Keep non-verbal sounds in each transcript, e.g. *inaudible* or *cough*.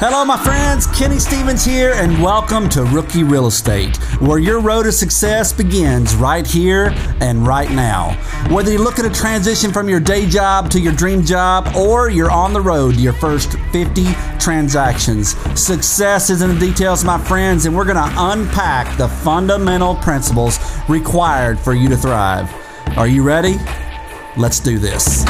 Hello, my friends. Kenny Stevens here, and welcome to Rookie Real Estate, where your road to success begins right here and right now. Whether you're looking to transition from your day job to your dream job, or you're on the road to your first 50 transactions, success is in the details, my friends, and we're going to unpack the fundamental principles required for you to thrive. Are you ready? Let's do this.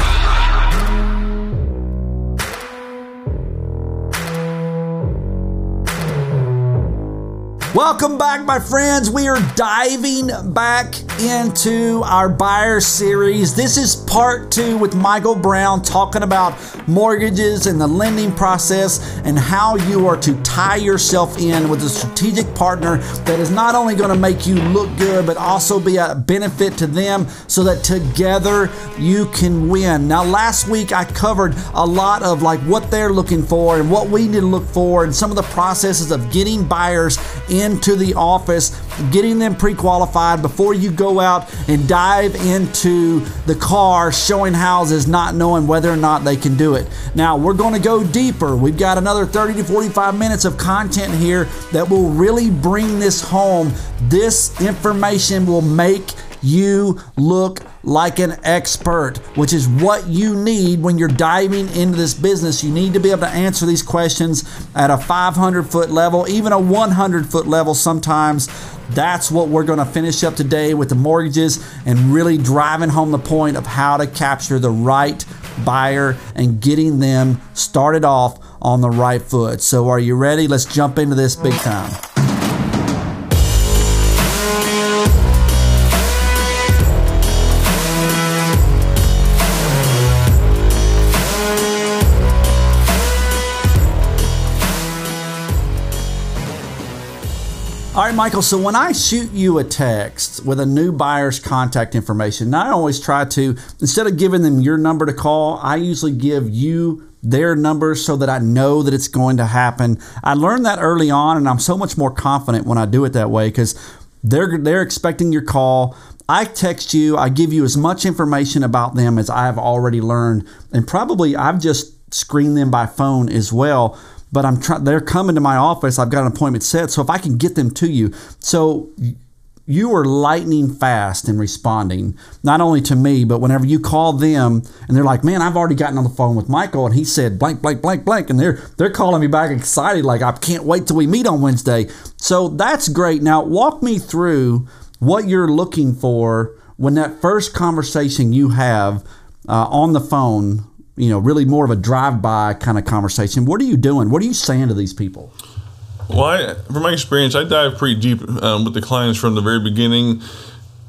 Welcome back, my friends. We are diving back into our buyer series. This is part two with Michael Brown talking about mortgages and the lending process and how you are to tie yourself in with a strategic partner that is not only going to make you look good, but also be a benefit to them so that together you can win. Now, last week I covered a lot of like what they're looking for and what we need to look for and some of the processes of getting buyers into the office, getting them pre qualified before you go out and dive into the car showing houses, not knowing whether or not they can do it. Now, we're going to go deeper. We've got another 30 to 45 minutes of content here that will really bring this home. This information will make you look like an expert, which is what you need when you're diving into this business. You need to be able to answer these questions at a 500 foot level, even a 100 foot level sometimes. That's what we're going to finish up today with the mortgages and really driving home the point of how to capture the right buyer and getting them started off on the right foot. So, are you ready? Let's jump into this big time. Michael. So when I shoot you a text with a new buyer's contact information, I always try to, instead of giving them your number to call, I usually give you their number so that I know that it's going to happen. I learned that early on, and I'm so much more confident when I do it that way because they're they're expecting your call. I text you, I give you as much information about them as I've already learned, and probably I've just screened them by phone as well but I'm trying. They're coming to my office. I've got an appointment set, so if I can get them to you, so you are lightning fast in responding, not only to me, but whenever you call them and they're like, "Man, I've already gotten on the phone with Michael, and he said blank, blank, blank, blank," and they're they're calling me back excited, like I can't wait till we meet on Wednesday. So that's great. Now walk me through what you're looking for when that first conversation you have uh, on the phone you know, really more of a drive-by kind of conversation. What are you doing? What are you saying to these people? Well, I, from my experience, I dive pretty deep um, with the clients from the very beginning.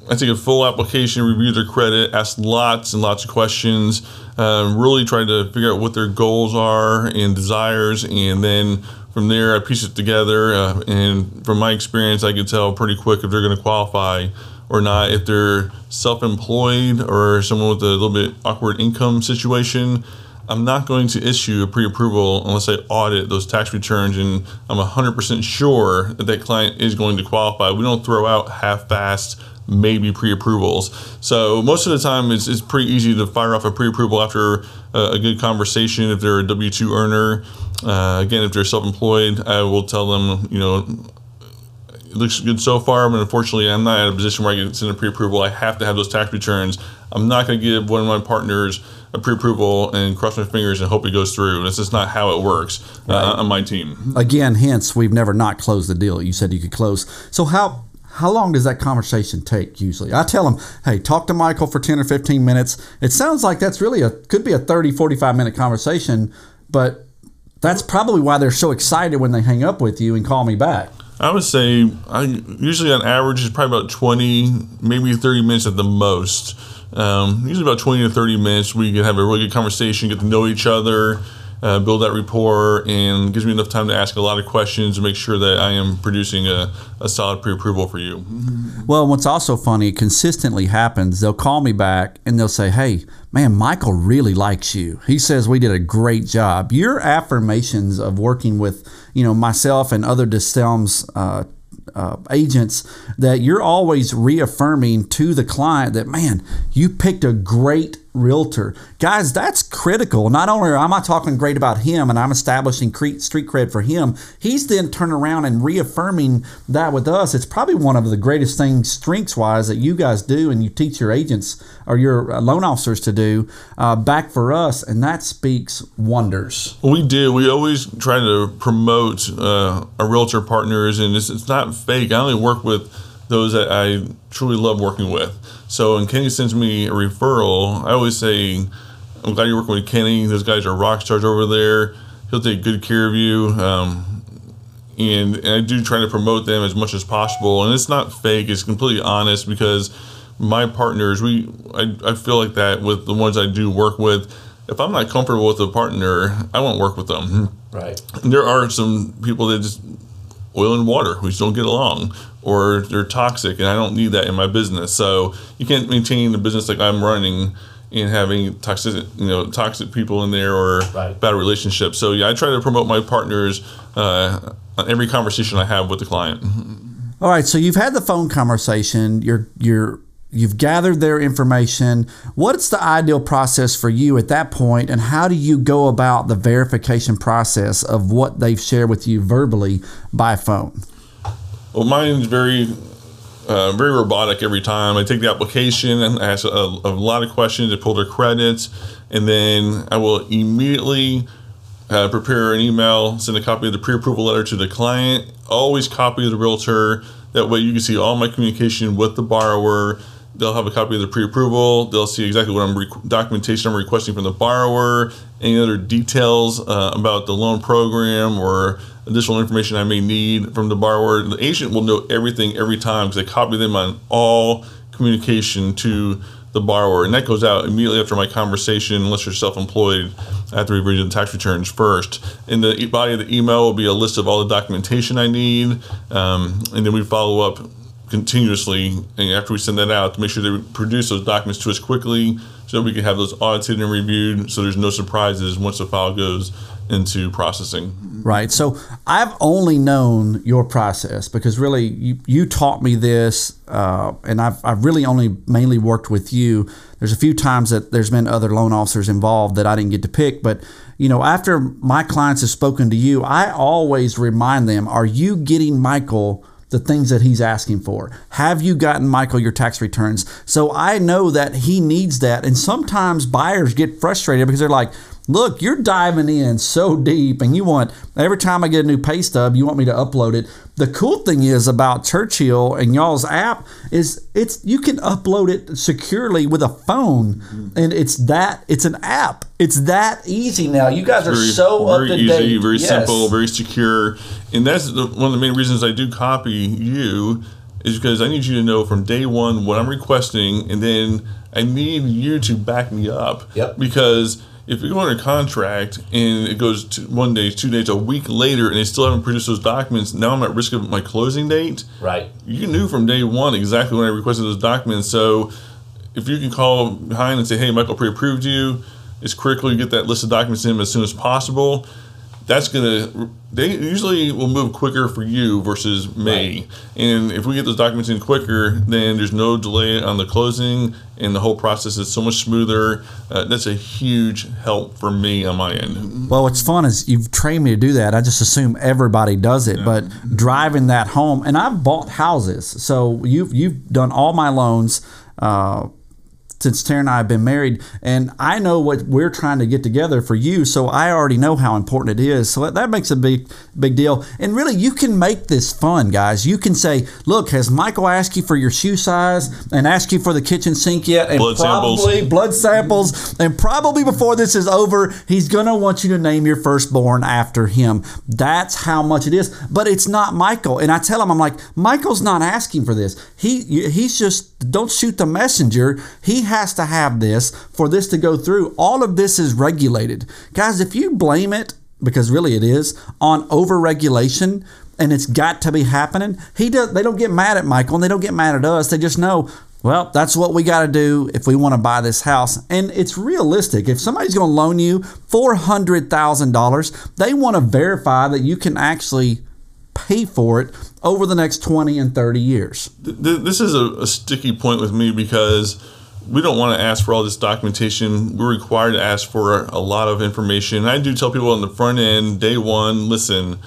I take a full application, review their credit, ask lots and lots of questions, um, really try to figure out what their goals are and desires, and then from there I piece it together. Uh, and from my experience, I can tell pretty quick if they're going to qualify or not. If they're self employed or someone with a little bit awkward income situation, I'm not going to issue a pre approval unless I audit those tax returns and I'm 100% sure that that client is going to qualify. We don't throw out half fast maybe pre-approvals. So most of the time, it's, it's pretty easy to fire off a pre-approval after a, a good conversation. If they're a W two earner, uh, again, if they're self-employed, I will tell them, you know, it looks good so far, but unfortunately, I'm not in a position where I can send a pre-approval. I have to have those tax returns. I'm not going to give one of my partners a pre-approval and cross my fingers and hope it goes through. This just not how it works uh, right. uh, on my team. Again, hence we've never not closed the deal. You said you could close. So how how long does that conversation take usually? I tell them, hey, talk to Michael for 10 or 15 minutes. It sounds like that's really a could be a 30, 45 minute conversation, but that's probably why they're so excited when they hang up with you and call me back. I would say I usually on average is probably about 20, maybe 30 minutes at the most. Um, usually about 20 to 30 minutes. We can have a really good conversation, get to know each other, uh, build that rapport, and gives me enough time to ask a lot of questions and make sure that I am producing a, a solid pre approval for you. Well, what's also funny, consistently happens, they'll call me back and they'll say, Hey, man, Michael really likes you. He says we did a great job. Your affirmations of working with, you know, myself and other DeStelms uh, uh, agents that you're always reaffirming to the client that man, you picked a great realtor. Guys, that's critical. Not only am I talking great about him and I'm establishing street cred for him, he's then turning around and reaffirming that with us. It's probably one of the greatest things, strengths wise, that you guys do and you teach your agents or your uh, loan officers to do uh, back for us. And that speaks wonders. We do. We always try to promote uh, our realtor partners, and it's, it's not fake. I only work with those that I truly love working with. So when Kenny sends me a referral, I always say, I'm glad you're working with Kenny. Those guys are rock stars over there. He'll take good care of you. Um, and, and I do try to promote them as much as possible. And it's not fake, it's completely honest because my partners, we I, I feel like that with the ones I do work with. If I'm not comfortable with a partner, I won't work with them. Right. There are some people that just oil and water. which don't get along, or they're toxic, and I don't need that in my business. So you can't maintain the business like I'm running and having toxic, you know, toxic people in there or right. bad relationships. So yeah, I try to promote my partners uh, on every conversation I have with the client. All right, so you've had the phone conversation. You're you're you've gathered their information. What's the ideal process for you at that point, and how do you go about the verification process of what they've shared with you verbally by phone? Well, mine's very, uh, very robotic every time. I take the application and ask a, a lot of questions to pull their credits, and then I will immediately uh, prepare an email, send a copy of the pre-approval letter to the client. Always copy the realtor. That way, you can see all my communication with the borrower They'll have a copy of the pre-approval. They'll see exactly what I'm rec- documentation I'm requesting from the borrower, any other details uh, about the loan program or additional information I may need from the borrower. The agent will know everything every time because I copy them on all communication to the borrower, and that goes out immediately after my conversation, unless you're self-employed. Have to review the tax returns first. In the body of the email will be a list of all the documentation I need, um, and then we follow up continuously and after we send that out to make sure they produce those documents to us quickly so we can have those audited and reviewed so there's no surprises once the file goes into processing. Right. So I've only known your process because really you, you taught me this, uh, and I've, I've really only mainly worked with you. There's a few times that there's been other loan officers involved that I didn't get to pick, but you know, after my clients have spoken to you, I always remind them, are you getting Michael the things that he's asking for. Have you gotten Michael your tax returns? So I know that he needs that. And sometimes buyers get frustrated because they're like, look, you're diving in so deep and you want every time I get a new pay stub, you want me to upload it. The cool thing is about Churchill and y'all's app is it's you can upload it securely with a phone mm-hmm. and it's that it's an app. It's that easy now. You guys are very, so very up to easy, date. Very yes. simple, very secure. And that's the, one of the main reasons I do copy you is because I need you to know from day one what I'm requesting and then I need you to back me up. Yep. Because if you go under contract and it goes to one day, two days, a week later, and they still haven't produced those documents, now I'm at risk of my closing date. Right. You knew from day one exactly when I requested those documents. So if you can call behind and say, hey, Michael pre approved you, it's critical you get that list of documents in as soon as possible that's gonna they usually will move quicker for you versus me. Right. And if we get those documents in quicker, then there's no delay on the closing, and the whole process is so much smoother. Uh, that's a huge help for me on my end. Well, what's fun is you've trained me to do that. I just assume everybody does it, yeah. but driving that home, and I've bought houses, so you've you've done all my loans. Uh, since Tara and I have been married, and I know what we're trying to get together for you, so I already know how important it is. So that makes a big, big deal. And really, you can make this fun, guys. You can say, "Look, has Michael asked you for your shoe size and asked you for the kitchen sink yet?" And blood probably samples. blood samples, and probably before this is over, he's gonna want you to name your firstborn after him. That's how much it is. But it's not Michael, and I tell him, I'm like, Michael's not asking for this. He he's just don't shoot the messenger. He has to have this for this to go through. All of this is regulated. Guys, if you blame it, because really it is, on overregulation, and it's got to be happening, he does they don't get mad at Michael and they don't get mad at us. They just know well, that's what we got to do if we want to buy this house. And it's realistic. If somebody's going to loan you $400,000, they want to verify that you can actually pay for it over the next 20 and 30 years. This is a, a sticky point with me because we don't want to ask for all this documentation. We're required to ask for a lot of information. I do tell people on the front end, day one, listen,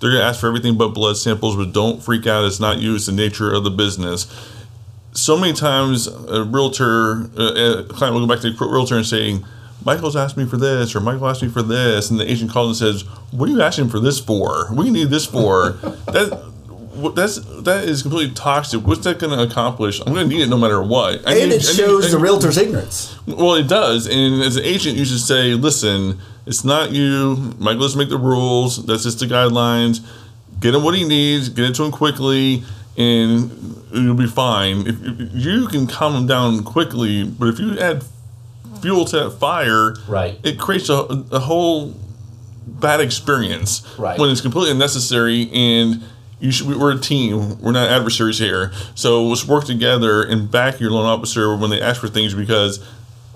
they're going to ask for everything but blood samples, but don't freak out. It's not you, it's the nature of the business. So many times, a realtor, a client will go back to the realtor and saying, Michael's asked me for this, or Michael asked me for this, and the agent calls and says, "What are you asking for this for? What do you need this for?" *laughs* that that's that is completely toxic. What's that going to accomplish? I'm going to need it no matter what. I and need, it shows need, the realtor's ignorance. Well, it does. And as an agent, you should say, "Listen, it's not you. Michael doesn't make the rules. That's just the guidelines. Get him what he needs. Get it to him quickly." And you'll be fine. If, if you can calm him down quickly, but if you add fuel to that fire, right, it creates a, a whole bad experience right. when it's completely unnecessary and should, we're a team. We're not adversaries here. So let's work together and back your loan officer when they ask for things because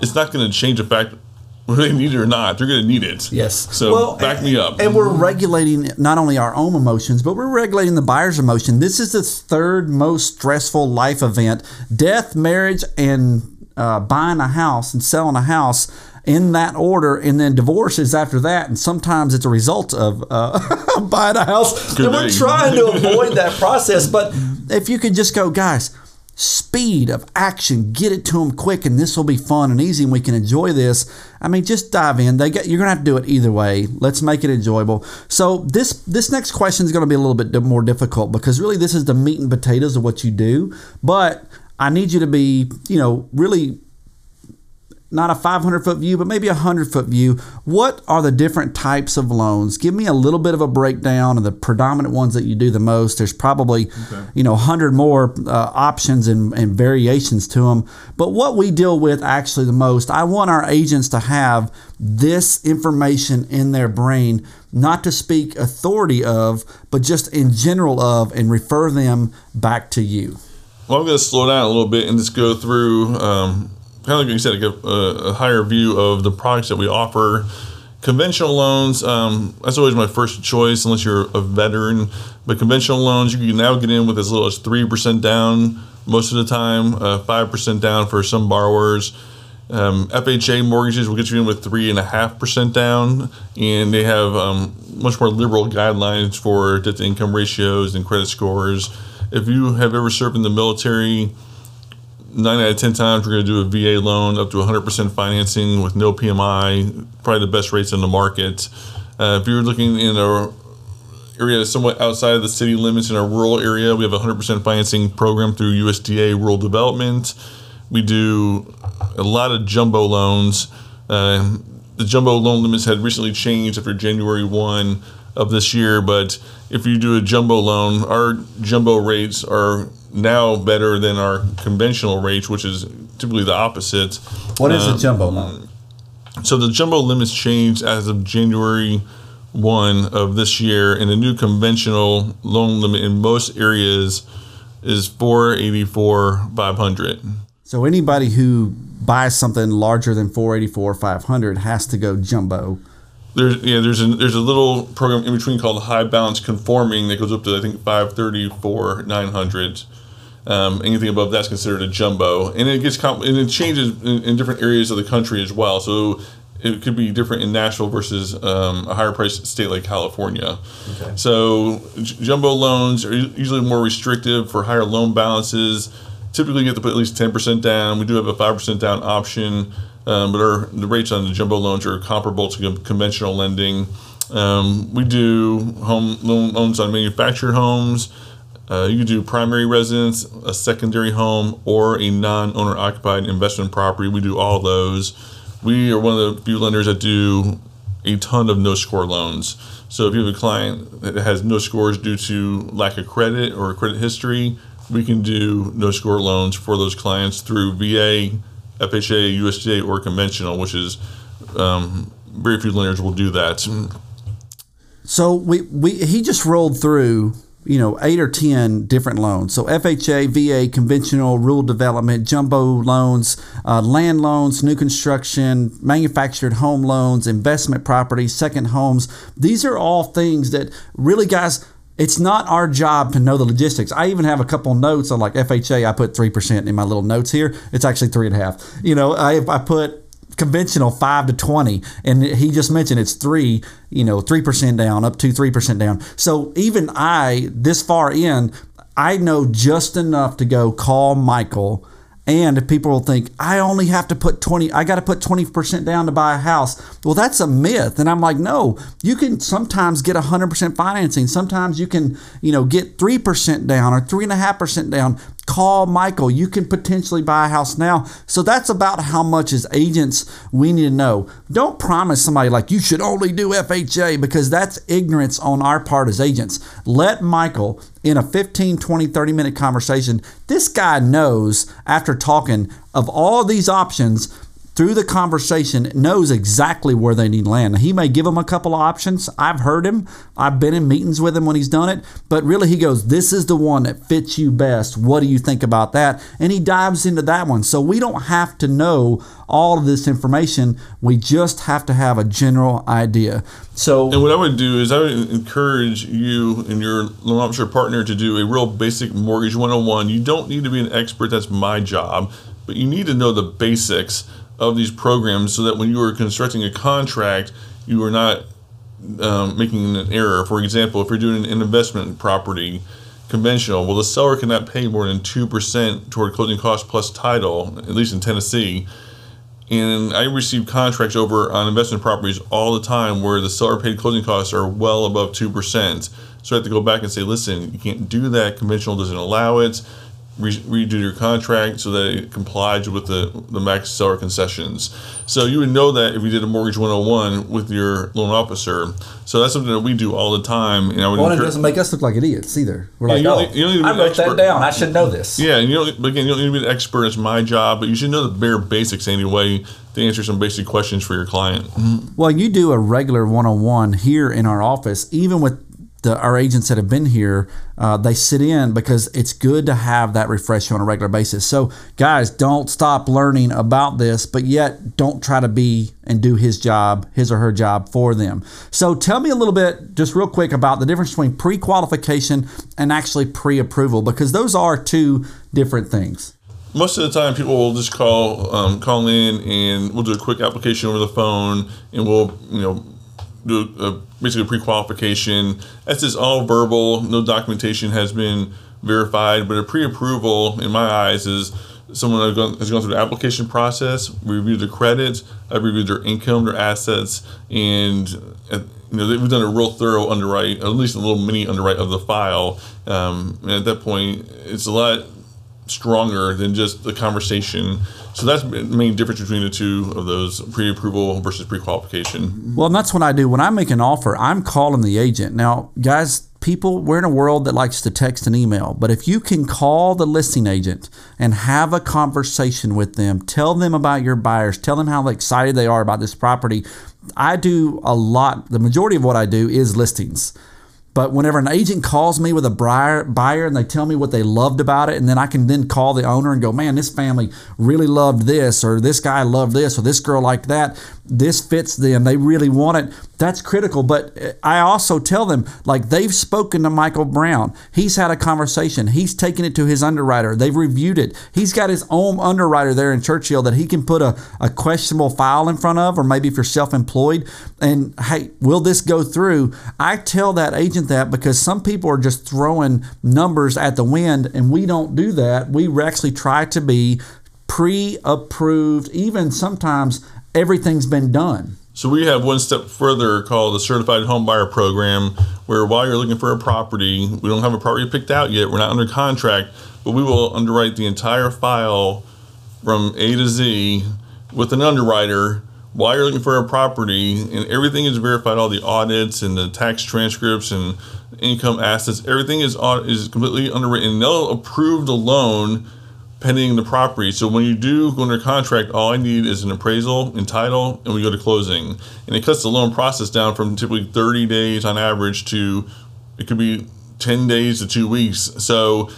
it's not going to change the fact *laughs* whether they need it or not. They're going to need it. Yes. So well, back and, me up. And we're regulating not only our own emotions, but we're regulating the buyer's emotion. This is the third most stressful life event: death, marriage, and uh, buying a house and selling a house in that order, and then divorce is after that. And sometimes it's a result of uh, *laughs* buying a house. Good and we're trying to *laughs* avoid that process. But if you could just go, guys, speed of action, get it to them quick, and this will be fun and easy, and we can enjoy this. I mean, just dive in. They get, you're gonna have to do it either way. Let's make it enjoyable. So this this next question is going to be a little bit more difficult because really this is the meat and potatoes of what you do. But I need you to be, you know, really not a 500 foot view, but maybe a 100 foot view. What are the different types of loans? Give me a little bit of a breakdown of the predominant ones that you do the most. There's probably, okay. you know, 100 more uh, options and, and variations to them. But what we deal with actually the most, I want our agents to have this information in their brain, not to speak authority of, but just in general of, and refer them back to you. Well, I'm going to slow down a little bit and just go through. Um, kind of like you said, a, a, higher view of the products that we offer. Conventional loans, um, that's always my first choice unless you're a veteran. But conventional loans, you can now get in with as little as 3% down most of the time, uh, 5% down for some borrowers. Um, FHA mortgages will get you in with 3.5% down, and they have um, much more liberal guidelines for debt to income ratios and credit scores. If you have ever served in the military, nine out of ten times we're going to do a VA loan up to 100% financing with no PMI, probably the best rates in the market. Uh, if you're looking in a area somewhat outside of the city limits in a rural area, we have a 100% financing program through USDA Rural Development. We do a lot of jumbo loans. Uh, the jumbo loan limits had recently changed after January 1 of this year, but if you do a jumbo loan, our jumbo rates are now better than our conventional rates, which is typically the opposite. What is a um, jumbo loan? So the jumbo limits changed as of January 1 of this year, and the new conventional loan limit in most areas is 484 500. So anybody who buys something larger than 484 500 has to go jumbo there's yeah there's a there's a little program in between called high balance conforming that goes up to I think 534 900 um, anything above that's considered a jumbo, and it gets comp- and it changes in, in, different areas of the country as well. So it could be different in Nashville versus um, a higher price state like California. Okay. So j- jumbo loans are usually more restrictive for higher loan balances. Typically, you have to put at least ten percent down. We do have a five percent down option, um, but our the rates on the jumbo loans are comparable to conventional lending. Um, we do home loans on manufactured homes. Uh, you can do primary residence, a secondary home, or a non owner occupied investment property. We do all those. We are one of the few lenders that do a ton of no score loans. So if you have a client that has no scores due to lack of credit or credit history, we can do no score loans for those clients through VA, FHA, USDA, or conventional, which is um, very few lenders will do that. So we, we he just rolled through you know, eight or 10 different loans. So FHA, VA, conventional, rural development, jumbo loans, uh, land loans, new construction, manufactured home loans, investment properties, second homes. These are all things that really, guys, it's not our job to know the logistics. I even have a couple notes on like FHA. I put three percent in my little notes here. It's actually three and a half. You know, I I put conventional five to twenty, and he just mentioned it's three. You know, three percent down, up to three percent down. So even I, this far in, I know just enough to go call Michael and people will think, I only have to put 20, I got to put 20% down to buy a house. Well, that's a myth. And I'm like, no, you can sometimes get 100% financing. Sometimes you can, you know, get 3% down or 3.5% down. Call Michael. You can potentially buy a house now. So that's about how much as agents we need to know. Don't promise somebody like you should only do FHA because that's ignorance on our part as agents. Let Michael in a 15, 20, 30 minute conversation. This guy knows after talking of all these options through the conversation knows exactly where they need land. He may give them a couple of options. I've heard him. I've been in meetings with him when he's done it. But really, he goes, This is the one that fits you best. What do you think about that? And he dives into that one. So we don't have to know all of this information. We just have to have a general idea. So, and what I would do is I would encourage you and your loan officer partner to do a real basic mortgage 101. You don't need to be an expert. That's my job. But you need to know the basics of these programs so that when you are constructing a contract, you are not um, making an error. For example, if you're doing an investment property, conventional, well, the seller cannot pay more than 2% toward closing costs plus title, at least in Tennessee. And I receive contracts over on investment properties all the time where the seller paid closing costs are well above 2%. So I have to go back and say, listen, you can't do that. Conventional doesn't allow it re- redo your contract so that it complies with the, the max seller concessions. So you would know that if you did a mortgage 101 with your loan officer. So that's something that we do all the time. And I would well, encourage- it doesn't make us look like idiots either. We're Yeah, like, you don't oh, need- you don't need I wrote that down. I should know this. Yeah, and you don't again you don't need to be an expert. It's my job, but you should know the bare basics anyway to answer some basic questions for your client. Well, you do a regular one-on-one oh here in our office, even with the, our agents that have been here. Uh, they sit in because it's good to have that refresher on a regular basis. So, guys, don't stop learning about this, but yet don't try to be and do his job, his or her job for them. So, tell me a little bit, just real quick, about the difference between pre-qualification and actually pre-approval, because those are two different things. Most of the time, people will just call um, call in and we'll do a quick application over the phone, and we'll you know do a, basically a pre-qualification. That's just all verbal. No documentation has been verified. But a pre-approval, in my eyes, is someone has gone, has gone through the application process, reviewed their credits, I've reviewed their income, their assets, and uh, you know we've done a real thorough underwrite, at least a little mini underwrite of the file. Um, and at that point, it's a lot stronger than just the conversation. So that's the main difference between the two of those pre-approval versus pre-qualification. Well, and that's what I do. When I make an offer, I'm calling the agent. Now, guys, people, we're in a world that likes to text and email, but if you can call the listing agent and have a conversation with them, tell them about your buyers, tell them how excited they are about this property. I do a lot, the majority of what I do is listings. But whenever an agent calls me with a buyer, and they tell me what they loved about it, and then I can then call the owner and go, man, this family really loved this, or this guy loved this, or this girl liked that. This fits them. They really want it. That's critical. But eh, I also tell them, like, they've spoken to Michael Brown. He's had a conversation. He's taken it to his underwriter. They've reviewed it. He's got his own underwriter there in Churchill that he can put a, a questionable file in front of, or maybe if you're self employed, and hey, will this go through? I tell that agent that because some people are just throwing numbers at the wind, and we don't do that. We actually try to be pre approved, even sometimes everything's been done. So we have one step further called the Certified Home Buyer Program, where while you're looking for a property, we don't have a property picked out yet. We're not under contract, but we will underwrite the entire file from A to Z with an underwriter while you're looking for a property, and everything is verified. All the audits and the tax transcripts and income assets, everything is is completely underwritten. And They'll approve the loan pending the property. So when you do go under contract, all I need is an appraisal and title, and we go to closing. And it cuts the loan process down from typically 30 days on average to it could be 10 days to two weeks. So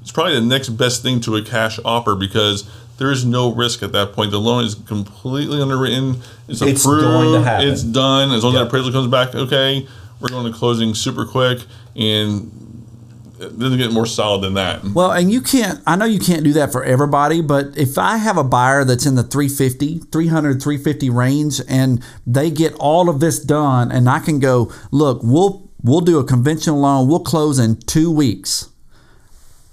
it's probably the next best thing to a cash offer because there is no risk at that point. The loan is completely underwritten. It's, It's approved. going to happen. It's done. As long as Yep. the appraisal comes back, okay, we're going to closing super quick, and it doesn't get more solid than that. Well, and you can't, I know you can't do that for everybody, but if I have a buyer that's in the 350, 300, 350 range and they get all of this done and I can go, look, we'll, we'll do a conventional loan, we'll close in two weeks.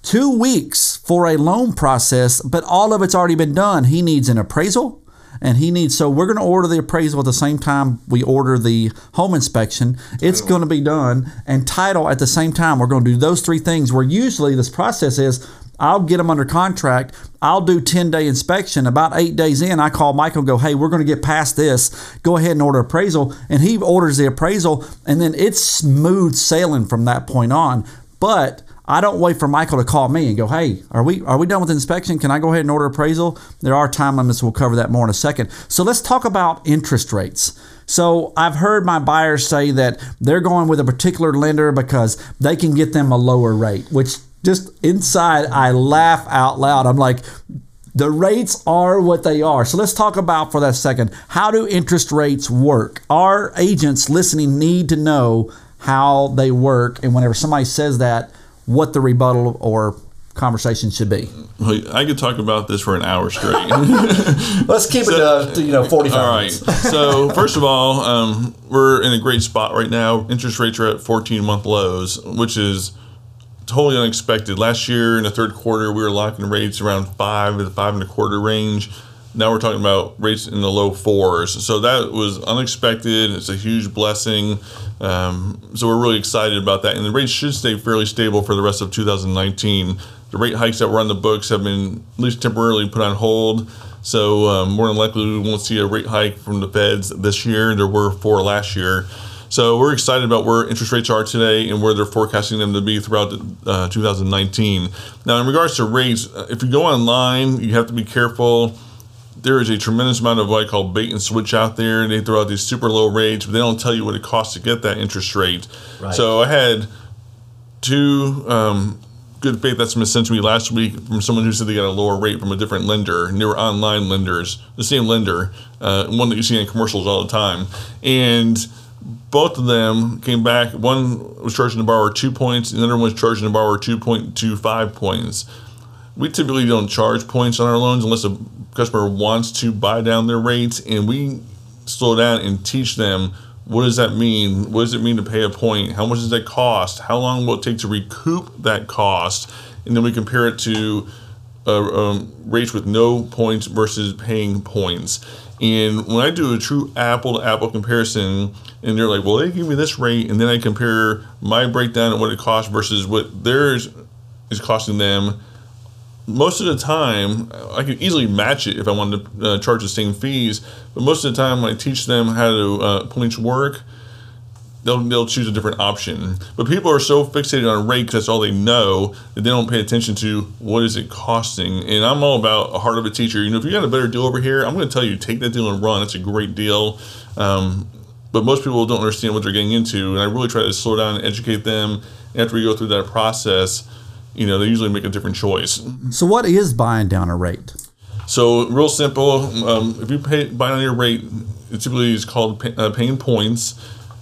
Two weeks for a loan process, but all of it's already been done. He needs an appraisal and he needs so we're going to order the appraisal at the same time we order the home inspection it's going to be done and title at the same time we're going to do those three things where usually this process is I'll get them under contract. I'll do 10 day inspection. About eight days in, I call Michael and go, Hey, we're going to get past this. Go ahead and order appraisal. And he orders the appraisal, and then it's smooth sailing from that point on. But I don't wait for Michael to call me and go, "Hey, are we are we done with inspection? Can I go ahead and order appraisal?" There are time limits. We'll cover that more in a second. So let's talk about interest rates. So I've heard my buyers say that they're going with a particular lender because they can get them a lower rate, which just inside I laugh out loud. I'm like, the rates are what they are. So let's talk about for that second. How do interest rates work? Our agents listening need to know how they work. And whenever somebody says that, what the rebuttal or conversation should be. I could talk about this for an hour straight. *laughs* Let's keep so, it to, you know 45 All right. *laughs* so first of all, um, we're in a great spot right now. Interest rates are at 14 month lows, which is totally unexpected. Last year in the third quarter, we were locking rates around five to five and a quarter range. Now we're talking about rates in the low fours. So that was unexpected. It's a huge blessing. Um, so we're really excited about that. And the rates should stay fairly stable for the rest of 2019. The rate hikes that were on the books have been at least temporarily put on hold. So um, more than likely we won't see a rate hike from the feds this year. There were four last year. So we're excited about where interest rates are today and where they're forecasting them to be throughout uh, 2019. Now, in regards to rates, uh, if you go online, you have to be careful there is a tremendous amount of what I call bait and switch out there. and They throw out these super low rates, but they don't tell you what it costs to get that interest rate. Right. So I had two um, good faith estimates sent to me last week from someone who said they got a lower rate from a different lender, and they were online lenders, the same lender, uh, one that you see in commercials all the time, and both of them came back. One was charging the borrower two points, and the other one was charging the borrower two point two five points. We typically don't charge points on our loans unless a customer wants to buy down their rates and we slow down and teach them what does that mean? What does it mean to pay a point? How much does that cost? How long will it take to recoup that cost? And then we compare it to uh, um, rates with no points versus paying points. And when I do a true apple to apple comparison, and they're like, well, they give me this rate, and then I compare my breakdown of what it costs versus what theirs is costing them, most of the time, I could easily match it if I wanted to uh, charge the same fees. But most of the time, when I teach them how to uh, points work, they'll they'll choose a different option. But people are so fixated on rate because that's all they know that they don't pay attention to what is it costing. And I'm all about a heart of a teacher. You know, if you got a better deal over here, I'm going to tell you take that deal and run. It's a great deal. Um, but most people don't understand what they're getting into, and I really try to slow down and educate them. After we go through that process, you know, they usually make a different choice. So, what is buying down a rate? So, real simple. Um, if you pay buy on your rate, it typically is called pay, uh, paying points.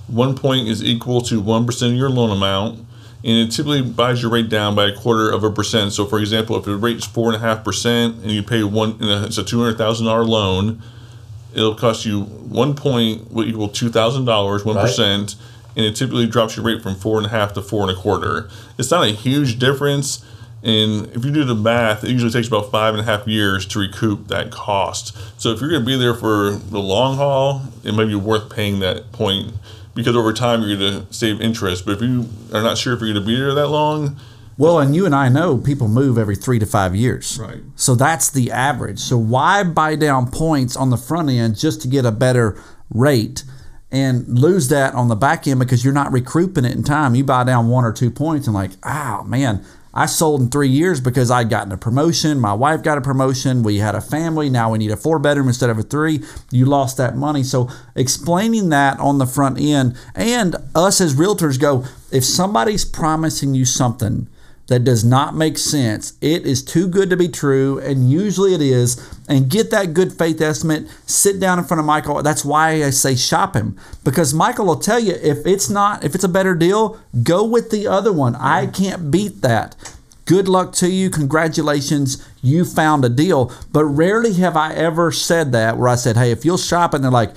One point is equal to one percent of your loan amount, and it typically buys your rate down by a quarter of a percent. So, for example, if the is four and a half percent, and you pay one, it's a two hundred thousand dollar loan, it'll cost you one point will equal two thousand dollars, one percent and it typically drops your rate from four and a half to four and a quarter. It's not a huge difference. And if you do the math, it usually takes about five and a half years to recoup that cost. So if you're going to be there for the long haul, it may be worth paying that point because over time you're going to save interest. But if you are not sure if you're going to be there that long, well, and you and I know people move every three to five years. Right. So that's the average. So why buy down points on the front end just to get a better rate? And lose that on the back end because you're not recouping it in time. You buy down one or two points and like, oh man, I sold in three years because I'd gotten a promotion. My wife got a promotion. We had a family. Now we need a four bedroom instead of a three. You lost that money. So explaining that on the front end and us as realtors go, if somebody's promising you something, that does not make sense, it is too good to be true, and usually it is. And get that good faith estimate, sit down in front of Michael. That's why I say shop him because Michael will tell you if it's not, if it's a better deal, go with the other one. I can't beat that. Good luck to you. Congratulations. You found a deal. But rarely have I ever said that where I said, hey, if you'll shop and they're like,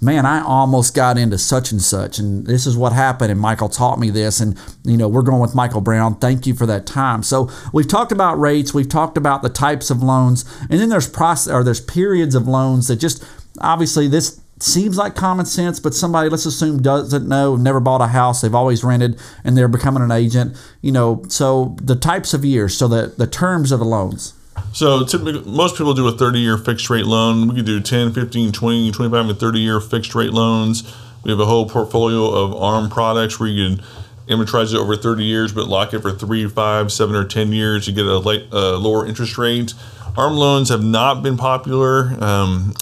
man, I almost got into such and such, and this is what happened, and Michael taught me this, and you know, we're going with Michael Brown. Thank you for that time. So we've talked about rates, we've talked about the types of loans, and then there's process or there's periods of loans that just obviously this seems like common sense, but somebody, let's assume, doesn't know, never bought a house, they've always rented, and they're becoming an agent. You know, so the types of years, so the, the terms of the loans. So typically, most people do a 30 year fixed rate loan. We could do 10, 15, 20, 25, and 30 year fixed rate loans. We have a whole portfolio of ARM products where you can amortize it over 30 years, but lock it for three, five, seven, or 10 years. You get a, light, a lower interest rate. ARM loans have not been popular. Um,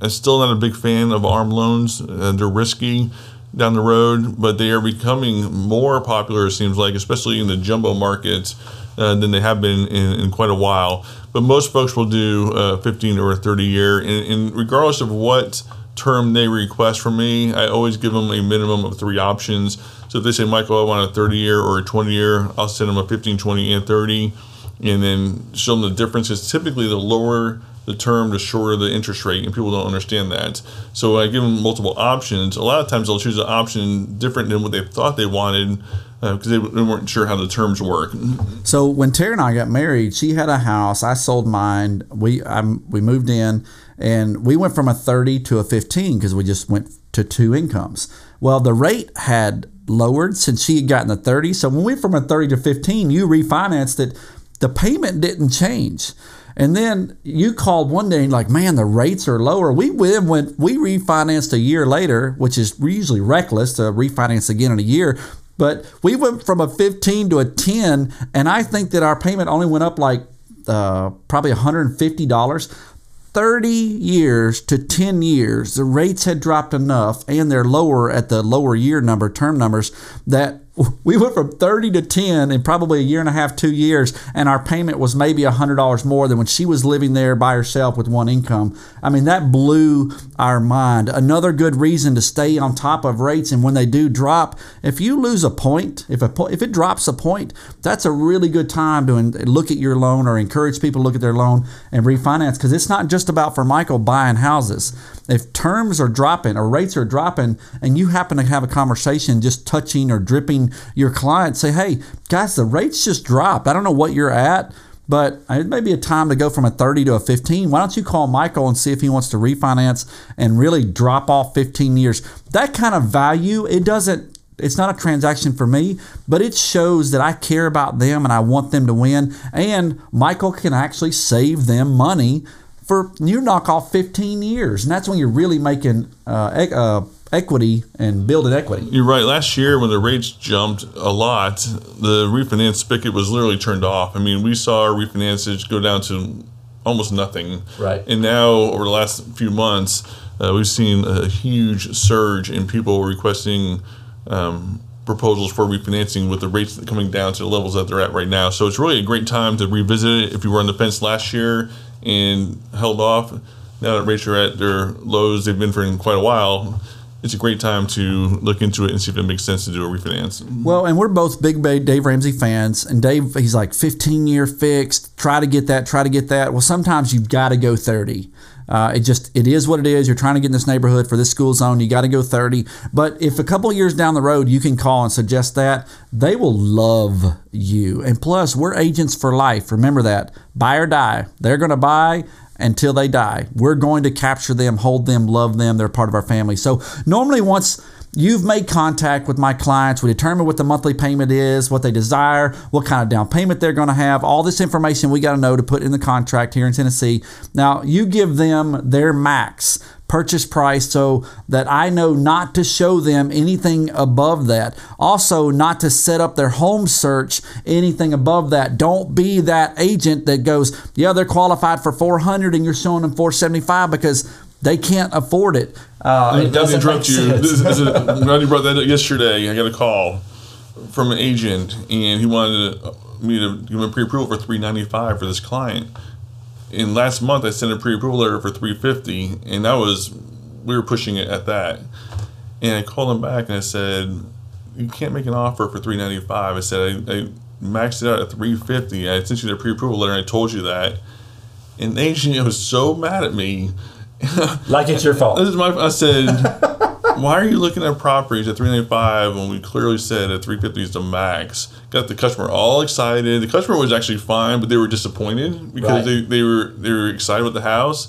I'm still not a big fan of ARM loans. Uh, they're risky down the road, but they are becoming more popular, it seems like, especially in the jumbo markets uh, than they have been in, in, quite a while. But most folks will do a 15 or a 30 year, and, and regardless of what term they request from me, I always give them a minimum of three options. So if they say, Michael, I want a 30 year or a 20 year, I'll send them a 15, 20, and 30, and then show them the differences. Typically, the lower the term, the shorter the interest rate, and people don't understand that. So I give them multiple options. A lot of times they'll choose an option different than what they thought they wanted because uh, they, they weren't sure how the terms work. So when Tara and I got married, she had a house. I sold mine. We I, we moved in, and we went from a thirty to a fifteen because we just went to two incomes. Well, the rate had lowered since she had gotten the thirty. So when we went from a thirty to fifteen, you refinanced it. The payment didn't change. And then you called one day and like, man, the rates are lower. We then we refinanced a year later, which is usually reckless to refinance again in a year. But we went from a 15 to a 10, and I think that our payment only went up like uh, probably $150. 30 years to 10 years, the rates had dropped enough and they're lower at the lower year number, term numbers, that *laughs* we went from 30 to 10 in probably a year and a half, two years, and our payment was maybe $100 more than when she was living there by herself with one income. I mean, that blew our mind. Another good reason to stay on top of rates, and when they do drop, if you lose a point, if, a, if it drops a point, that's a really good time to look at your loan or encourage people to look at their loan and refinance because it's not just about for Michael buying houses if terms are dropping or rates are dropping and you happen to have a conversation just touching or dripping your client, say, hey, guys, the rates just dropped. I don't know what you're at, but uh, it may be a time to go from a 30 to a 15. Why don't you call Michael and see if he wants to refinance and really drop off 15 years? That kind of value, it doesn't it's not a transaction for me, but it shows that I care about them and I want them to win. And Michael can actually save them money for you knock off 15 years, and that's when you're really making uh, e- uh, equity and building equity. You're right. Last year, when the rates jumped a lot, the refinance spigot was literally turned off. I mean, we saw our refinances go down to almost nothing. Right. And now, over the last few months, uh, we've seen a huge surge in people requesting. Um, proposals for refinancing with the rates coming down to the levels that they're at right now. So it's really a great time to revisit it. If you were on the fence last year and held off. Now that rates are at their lows they've been for quite a while, it's a great time to look into it and see if it makes sense to do a refinance. Well, and we're both big Dave Ramsey fans, and Dave he's like 15 year fixed. Try to get that. Try to get that. Well, sometimes you've got to go 30. Uh, it just it is what it is. You're trying to get in this neighborhood for this school zone. You got to go 30. But if a couple years down the road you can call and suggest that, they will love you. And plus, we're agents for life. Remember that. Buy or die. They're going to buy until they die. We're going to capture them, hold them, love them. They're part of our family. So normally once You've made contact with my clients. We determine what the monthly payment is, what they desire, what kind of down payment they're going to have. All this information we got to know to put in the contract here in Tennessee. Now, you give them their max purchase price so that I know not to show them anything above that. Also, not to set up their home search anything above that. Don't be that agent that goes, yeah, they're qualified for 400 and you're showing them 475 because they can't afford it. Uh, it doesn't interrupt you. This, this is, Rodney brought that up yesterday. I got a call from an agent, and he wanted me to give him a pre-approval for three ninety five for this client. And last month, I sent a pre-approval letter for three fifty, and that was we were pushing it at that. And I called him back and I said, "You can't make an offer for three ninety five. I said I, I maxed it out at three fifty. I sent you the pre-approval letter. and I told you that." And the agent was so mad at me. *laughs* Like it's your fault. This is my. I said, *laughs* "Why are you looking at properties at 395 when we clearly said at 350 is the max?" Got the customer all excited. The customer was actually fine, but they were disappointed because Right. they, they were they were excited with the house.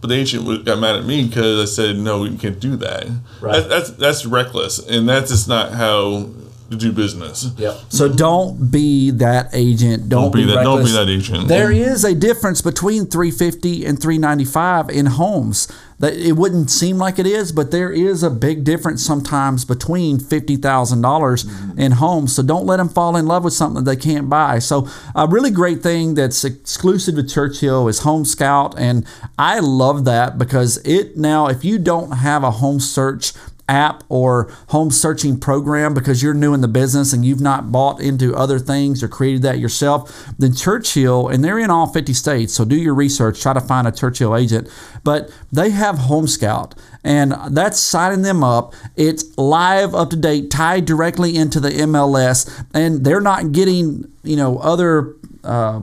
But the agent got mad at me because I said, "No, you can't do that. Right. That, that's that's reckless, and that's just not how to do business." Yep. So don't be that agent. Don't, Don't be that. Don't be that agent. There is a difference between 350 and 395 in homes. That it wouldn't seem like it is, but there is a big difference sometimes between fifty thousand dollars mm-hmm. in homes. So don't let them fall in love with something that they can't buy. So a really great thing that's exclusive to Churchill is Home Scout, and I love that because it now if you don't have a home search app or home searching program because you're new in the business and you've not bought into other things or created that yourself, then Churchill, and they're in all 50 states, so do your research, try to find a Churchill agent, but they have Home Scout. And that's signing them up. It's live, up to date, tied directly into the MLS, and they're not getting, you know, other uh,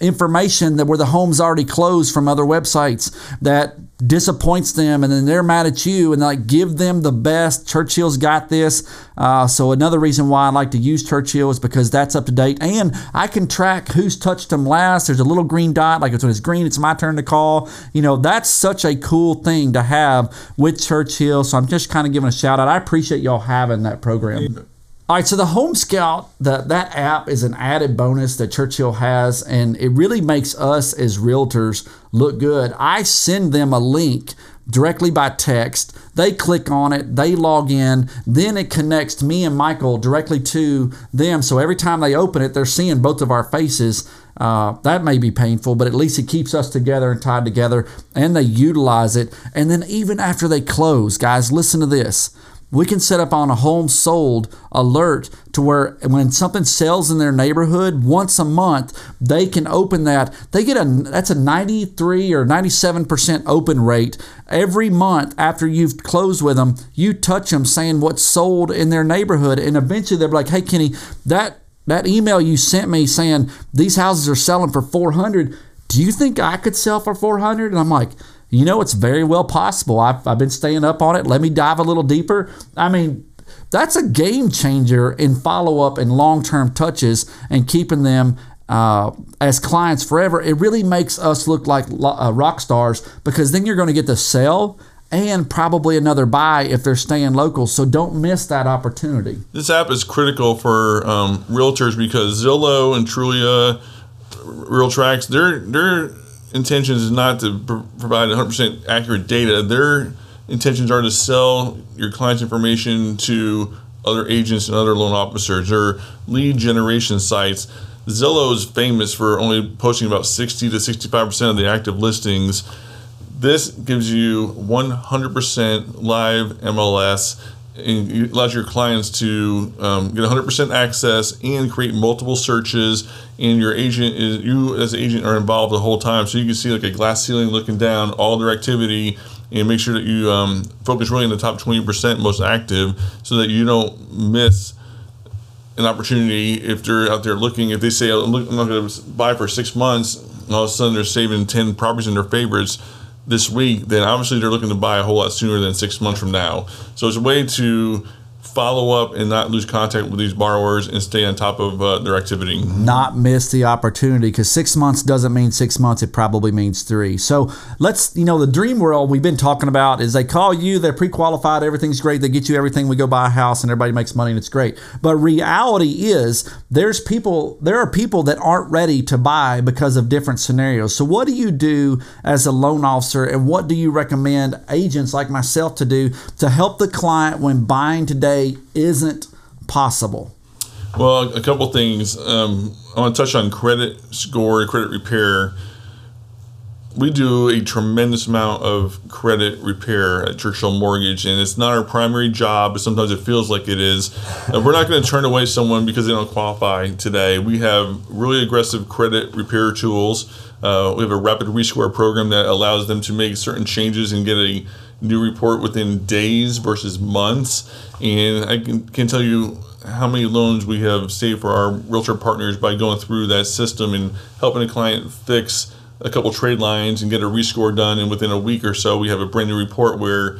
information that where the home's already closed from other websites that disappoints them and then they're mad at you and like give them the best. Churchill's got this. Uh, so another reason why i like to use churchill is because that's up to date and i can track who's touched them last. There's a little green dot like it's when it's green it's my turn to call. You know that's such a cool thing to have with churchill so i'm just kind of giving a shout out i appreciate y'all having that program all right, so the Home Scout, the, that app is an added bonus that Churchill has, and it really makes us as realtors look good. I send them a link directly by text. They click on it, they log in, then it connects me and Michael directly to them. So every time they open it, they're seeing both of our faces. Uh, that may be painful, but at least it keeps us together and tied together, and they utilize it. And then even after they close, guys, listen to this we can set up on a home sold alert to where when something sells in their neighborhood once a month they can open that. They get a that's a 93 or 97% open rate. Every month after you've closed with them you touch them saying what's sold in their neighborhood. And eventually they're like hey kenny that that email you sent me saying these houses are selling for 400 do you think i could sell for 400 and i'm like you know, it's very well possible. I've, I've been staying up on it. Let me dive a little deeper. I mean, that's a game changer in follow up and long term touches and keeping them uh, as clients forever. It really makes us look like uh, rock stars because then you're going to get the sell and probably another buy if they're staying local. So don't miss that opportunity. This app is critical for um, realtors because Zillow and Trulia, RealTrax, their their intentions is not to pr- provide 100% accurate data. Their intentions are to sell your client's information to other agents and other loan officers or lead generation sites. Zillow is famous for only posting about 60 to 65% of the active listings. This gives you 100% live MLS it allows your clients to um, get 100% access and create multiple searches. And your agent is you as an agent are involved the whole time, so you can see like a glass ceiling looking down all their activity and make sure that you um, focus really on the top 20% most active, so that you don't miss an opportunity if they're out there looking. If they say I'm I'm not going to buy for six months, all of a sudden they're saving 10 properties in their favorites this week, then obviously they're looking to buy a whole lot sooner than six months from now. So it's a way to follow up and not lose contact with these borrowers and stay on top of uh, their activity. not miss the opportunity because six months doesn't mean six months it probably means three. So let's you know the dream world we've been talking about is they call you they're pre-qualified everything's great they get you everything we go buy a house and everybody makes money and it's great. But reality is there's people there are people that aren't ready to buy because of different scenarios. So what do you do as a loan officer and what do you recommend agents like myself to do to help the client when buying today isn't possible Well, a couple things. Um, I want to touch on credit score, credit repair. We do a tremendous amount of credit repair at Churchill Mortgage, and it's not our primary job, but sometimes it feels like it is. We're not going to turn away someone because they don't qualify today. We have really aggressive credit repair tools. Uh, we have a rapid rescore program that allows them to make certain changes and get a new report within days versus months. And I can, can tell you how many loans we have saved for our realtor partners by going through that system and helping a client fix a couple trade lines and get a rescore done. And within a week or so, we have a brand new report where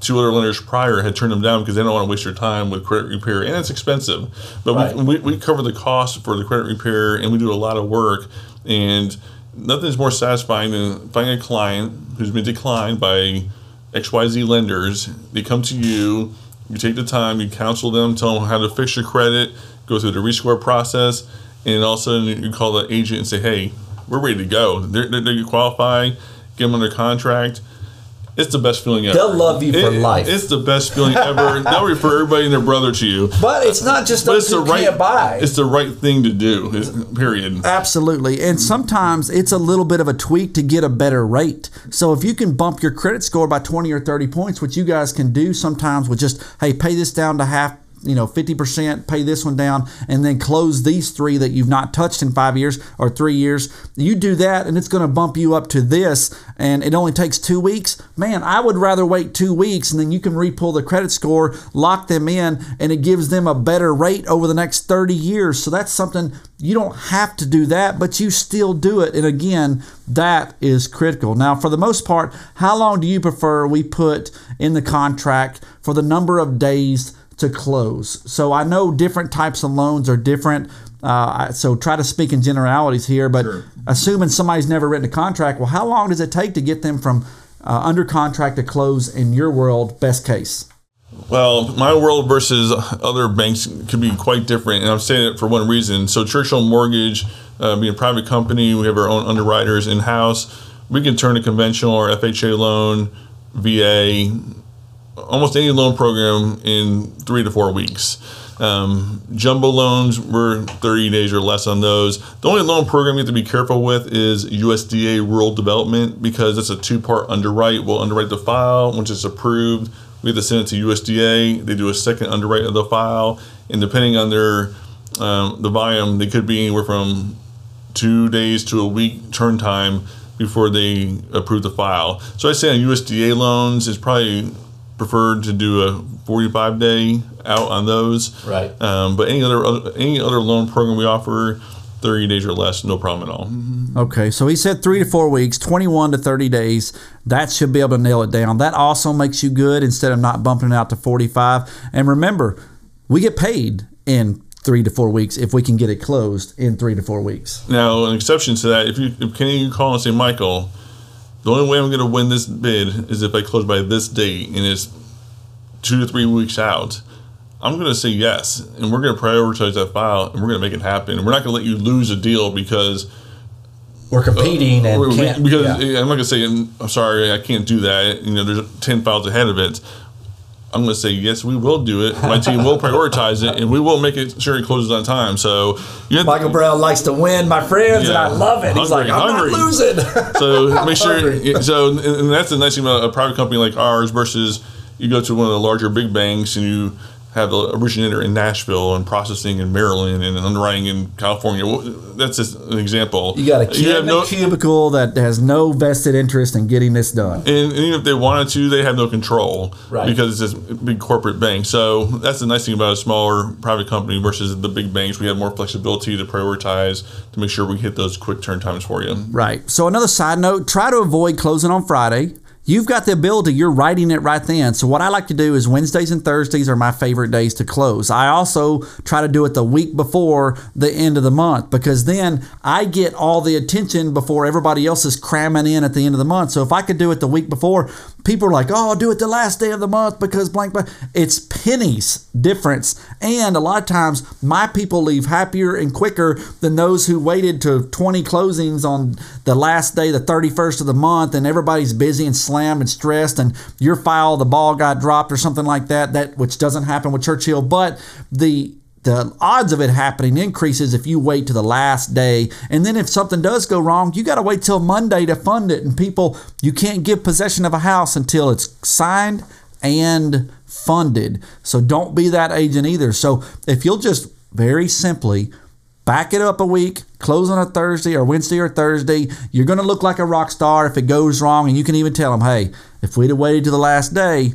two other lenders prior had turned them down because they don't want to waste their time with credit repair and it's expensive. But Right. we, we, we cover the cost for the credit repair and we do a lot of work. And nothing's more satisfying than finding a client who's been declined by XYZ lenders. They come to you, you take the time, you counsel them, tell them how to fix your credit, go through the rescore process, and all of a sudden you call the agent and say, hey, we're ready to go. They're, they're, they qualify, get them under contract. It's the best feeling ever. They'll love you for life. It's the best feeling ever. *laughs* They'll refer everybody and their brother to you. But it's not just But those it's the right. can't buy. It's the right thing to do. Period. Absolutely. And sometimes it's a little bit of a tweak to get a better rate. So if you can bump your credit score by 20 or 30 points, which you guys can do sometimes with just, hey, pay this down to half, you know, 50%, pay this one down, and then close these three that you've not touched in five years or three years. You do that, and it's going to bump you up to this, and it only takes two weeks. Man, I would rather wait two weeks, and then you can repull the credit score, lock them in, and it gives them a better rate over the next 30 years. So that's something you don't have to do that, but you still do it. And again, that is critical. Now, for the most part, how long do you prefer we put in the contract for the number of days to close? So I know different types of loans are different. Uh, so try to speak in generalities here, but assuming somebody's never written a contract, well, how long does it take to get them from uh, under contract to close in your world, best case? Well, my world versus other banks could be quite different, and I'm saying it for one reason. So, Churchill Mortgage, uh, being a private company, we have our own underwriters in house. We can turn a conventional or FHA loan, VA, almost any loan program in three to four weeks. Um, jumbo loans, we're 30 days or less on those. The only loan program you have to be careful with is USDA Rural Development because it's a two part underwrite. We'll underwrite the file. Once it's approved, we have to send it to USDA. They do a second underwrite of the file, and depending on their um, the volume, they could be anywhere from two days to a week turn time before they approve the file. So I say on USDA loans, it's probably preferred to do a 45 day out on those. Right. Um, but any other any other loan program we offer, 30 days or less, no problem at all. Okay, so he said three to four weeks, 21 to 30 days. That should be able to nail it down. That also makes you good instead of not bumping it out to 45. And remember, we get paid in three to four weeks if we can get it closed in three to four weeks. Now, an exception to that, if you if can you call and say, Michael, the only way I'm going to win this bid is if I close by this date and it's two to three weeks out. I'm going to say yes, and we're going to prioritize that file, and we're going to make it happen. We're not going to let you lose a deal because We're competing uh, and we- can't. because yeah. I'm not going to say I'm sorry, I can't do that. You know, there's ten files ahead of it. I'm going to say yes, we will do it. My team will prioritize it, and we will make it sure it closes on time. So Michael Brown likes to win, my friends, and I love it. He's like, I'm hungry. not losing. *laughs* So make sure. Hungry. So and that's the nice thing about a private company like ours versus you go to one of the larger big banks and you have the originator in Nashville and processing in Maryland and underwriting in California. That's just an example. You got a have no. a Cubicle that has no vested interest in getting this done. and, and even if they wanted to, they have no control Right. because it's this big corporate bank. So that's the nice thing about a smaller private company versus the big banks. We have more flexibility to prioritize to make sure we hit those quick turn times for you. Right. So another side note, try to avoid closing on Friday. You've got the ability, you're writing it right then. So what I like to do is Wednesdays and Thursdays are my favorite days to close. I also try to do it the week before the end of the month because then I get all the attention before everybody else is cramming in at the end of the month. So if I could do it the week before, people are like, "Oh, I'll do it the last day of the month because blank blank." It's pennies difference, and a lot of times my people leave happier and quicker than those who waited to 20 closings on the last day, the 31st of the month, and everybody's busy and slammed and stressed, and your file, the ball got dropped or something like that. That which doesn't happen with Churchill, but the the odds of it happening increases if you wait to the last day. And then if something does go wrong, you got to wait till Monday to fund it. And people, you can't give possession of a house until it's signed and funded. So don't be that agent either. So if you'll just very simply back it up a week, close on a Thursday or Wednesday or Thursday, you're going to look like a rock star if it goes wrong. And you can even tell them, hey, if we'd have waited to the last day,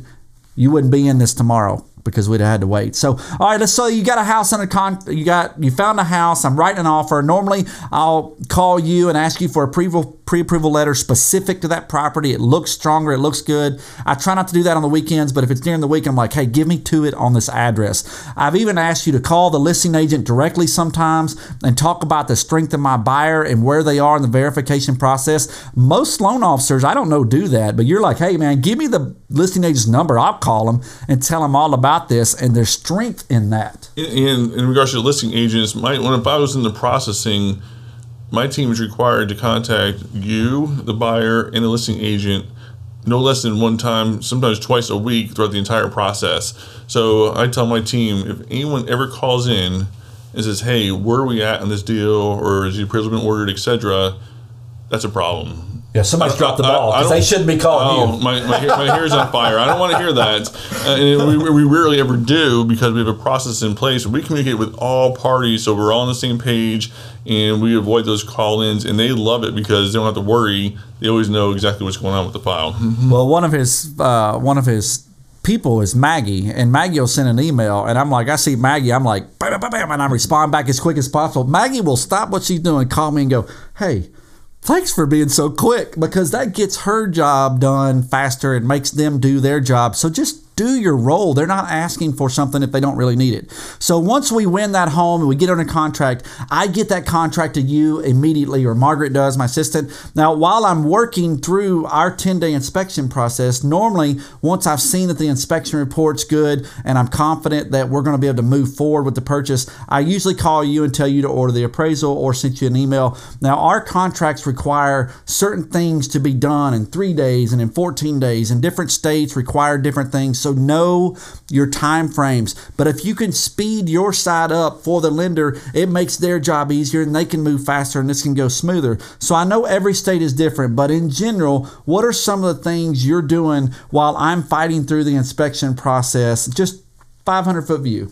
you wouldn't be in this tomorrow because we'd have had to wait. So, all right, let's say you got a house under con. You got you found a house. I'm writing an offer. Normally, I'll call you and ask you for a pre-approval pre-approval letter specific to that property. It looks stronger. It looks good. I try not to do that on the weekends, but if it's during the week, I'm like, hey, give me to it on this address. I've even asked you to call the listing agent directly sometimes and talk about the strength of my buyer and where they are in the verification process. Most loan officers, I don't know, do that, but you're like, hey, man, give me the listing agent's number. I'll call them and tell them all about this and there's strength in that. In, in regards to listing agents, my, when if I was in the processing, my team is required to contact you, the buyer, and the listing agent no less than one time, sometimes twice a week throughout the entire process. So I tell my team if anyone ever calls in and says, "Hey, where are we at on this deal?" or "Is the appraisal been ordered?" etc., that's a problem. Yeah, somebody's dropped the ball because they shouldn't be calling oh, you. My, my, my hair's on fire. I don't want to hear that. Uh, and we, we rarely ever do because we have a process in place. We communicate with all parties so we're all on the same page and we avoid those call ins. And they love it because they don't have to worry. They always know exactly what's going on with the file. Well, one of his uh, one of his people is Maggie, and Maggie will send an email, and I'm like, I see Maggie, I'm like, bam, bam, bam, and I respond back as quick as possible. Maggie will stop what she's doing, call me, and go, hey thanks for being so quick because that gets her job done faster and makes them do their job. So just do your role. They're not asking for something if they don't really need it. So once we win that home and we get under contract, I get that contract to you immediately, or Margaret does, my assistant. Now, while I'm working through our 10 day inspection process, normally once I've seen that the inspection report's good and I'm confident that we're going to be able to move forward with the purchase, I usually call you and tell you to order the appraisal or send you an email. Now, our contracts require certain things to be done in three days and in 14 days, and different states require different things. So know your time frames. But if you can speed your side up for the lender, it makes their job easier and they can move faster and this can go smoother. So I know every state is different, but in general, what are some of the things you're doing while I'm fighting through the inspection process? Just 500 foot view.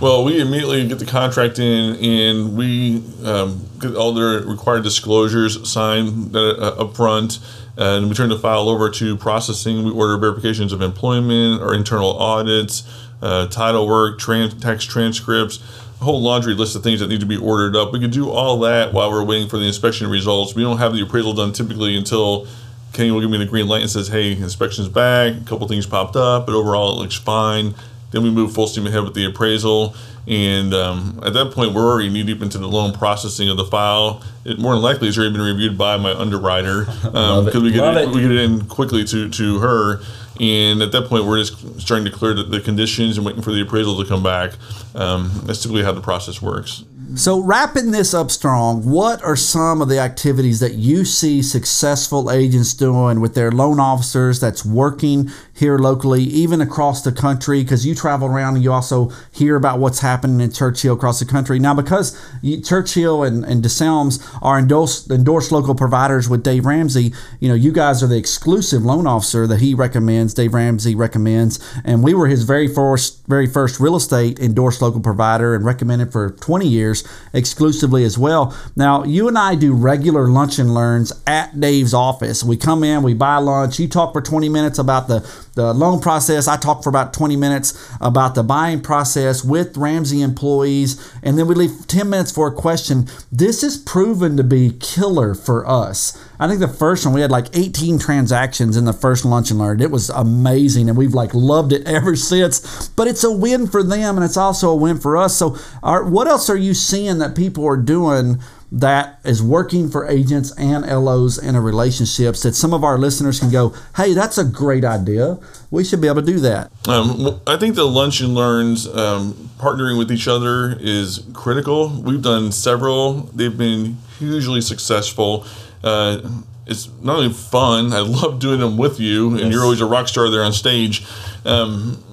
Well, we immediately get the contract in, and we um, get all the required disclosures signed uh, up front, and we turn the file over to processing. We order verifications of employment or internal audits, uh, title work, trans- tax transcripts, a whole laundry list of things that need to be ordered up. We can do all that while we're waiting for the inspection results. We don't have the appraisal done typically until Kenny will give me the green light and says, "Hey, inspection's back. A couple things popped up, but overall it looks fine." Then we move full steam ahead with the appraisal, and um, at that point, we're already knee deep into the loan processing of the file. It more than likely has already been reviewed by my underwriter because *laughs* um, we get it, it, we get it in quickly to to her. And at that point, we're just starting to clear the, the conditions and waiting for the appraisal to come back. Um, that's typically how the process works. So, wrapping this up strong, what are some of the activities that you see successful agents doing with their loan officers that's working here locally, even across the country? Because you travel around and you also hear about what's happening in Churchill across the country. Now, because you, Churchill and, and DeSelms are endorsed, endorsed local providers with Dave Ramsey, you know, you guys are the exclusive loan officer that he recommends, Dave Ramsey recommends. And we were his very first, very first real estate endorsed local provider and recommended for 20 years exclusively as well. Now, you and I do regular lunch and learns at Dave's office. We come in, we buy lunch. You talk for 20 minutes about the, the loan process. I talk for about 20 minutes about the buying process with Ramsey employees. And then we leave 10 minutes for a question. This is proven to be killer for us. I think the first one we had like 18 transactions in the first lunch and learn. It was amazing, and we've like loved it *laughs* ever since. But it's a win for them, and it's also a win for us. So, our, what else are you seeing that people are doing? That is working for agents and LOs in a relationships that some of our listeners can go, hey, that's a great idea. We should be able to do that. Um, I think the lunch and learns um, partnering with each other is critical. We've done several, they've been hugely successful. Uh, it's not only fun, I love doing them with you, and yes. you're always a rock star there on stage. Um,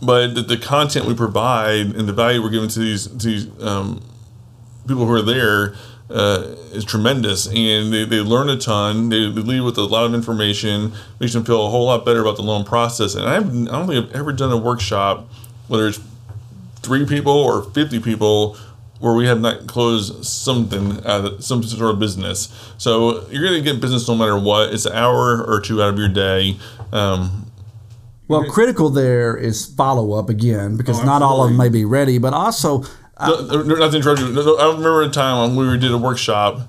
but the, the, content we provide and the value we're giving to these to these um, people who are there uh, is tremendous, and they, they learn a ton. They, they leave with a lot of information, makes them feel a whole lot better about the loan process. And I've, I don't think I've ever done a workshop, whether it's three people or fifty people, where we have not closed something out of some sort of business. So you're going to get business no matter what. It's an hour or two out of your day. Um, well, critical there is follow up again because oh, not all of them may be ready, but also. Uh, no, not to interrupt you. I remember a time when we did a workshop.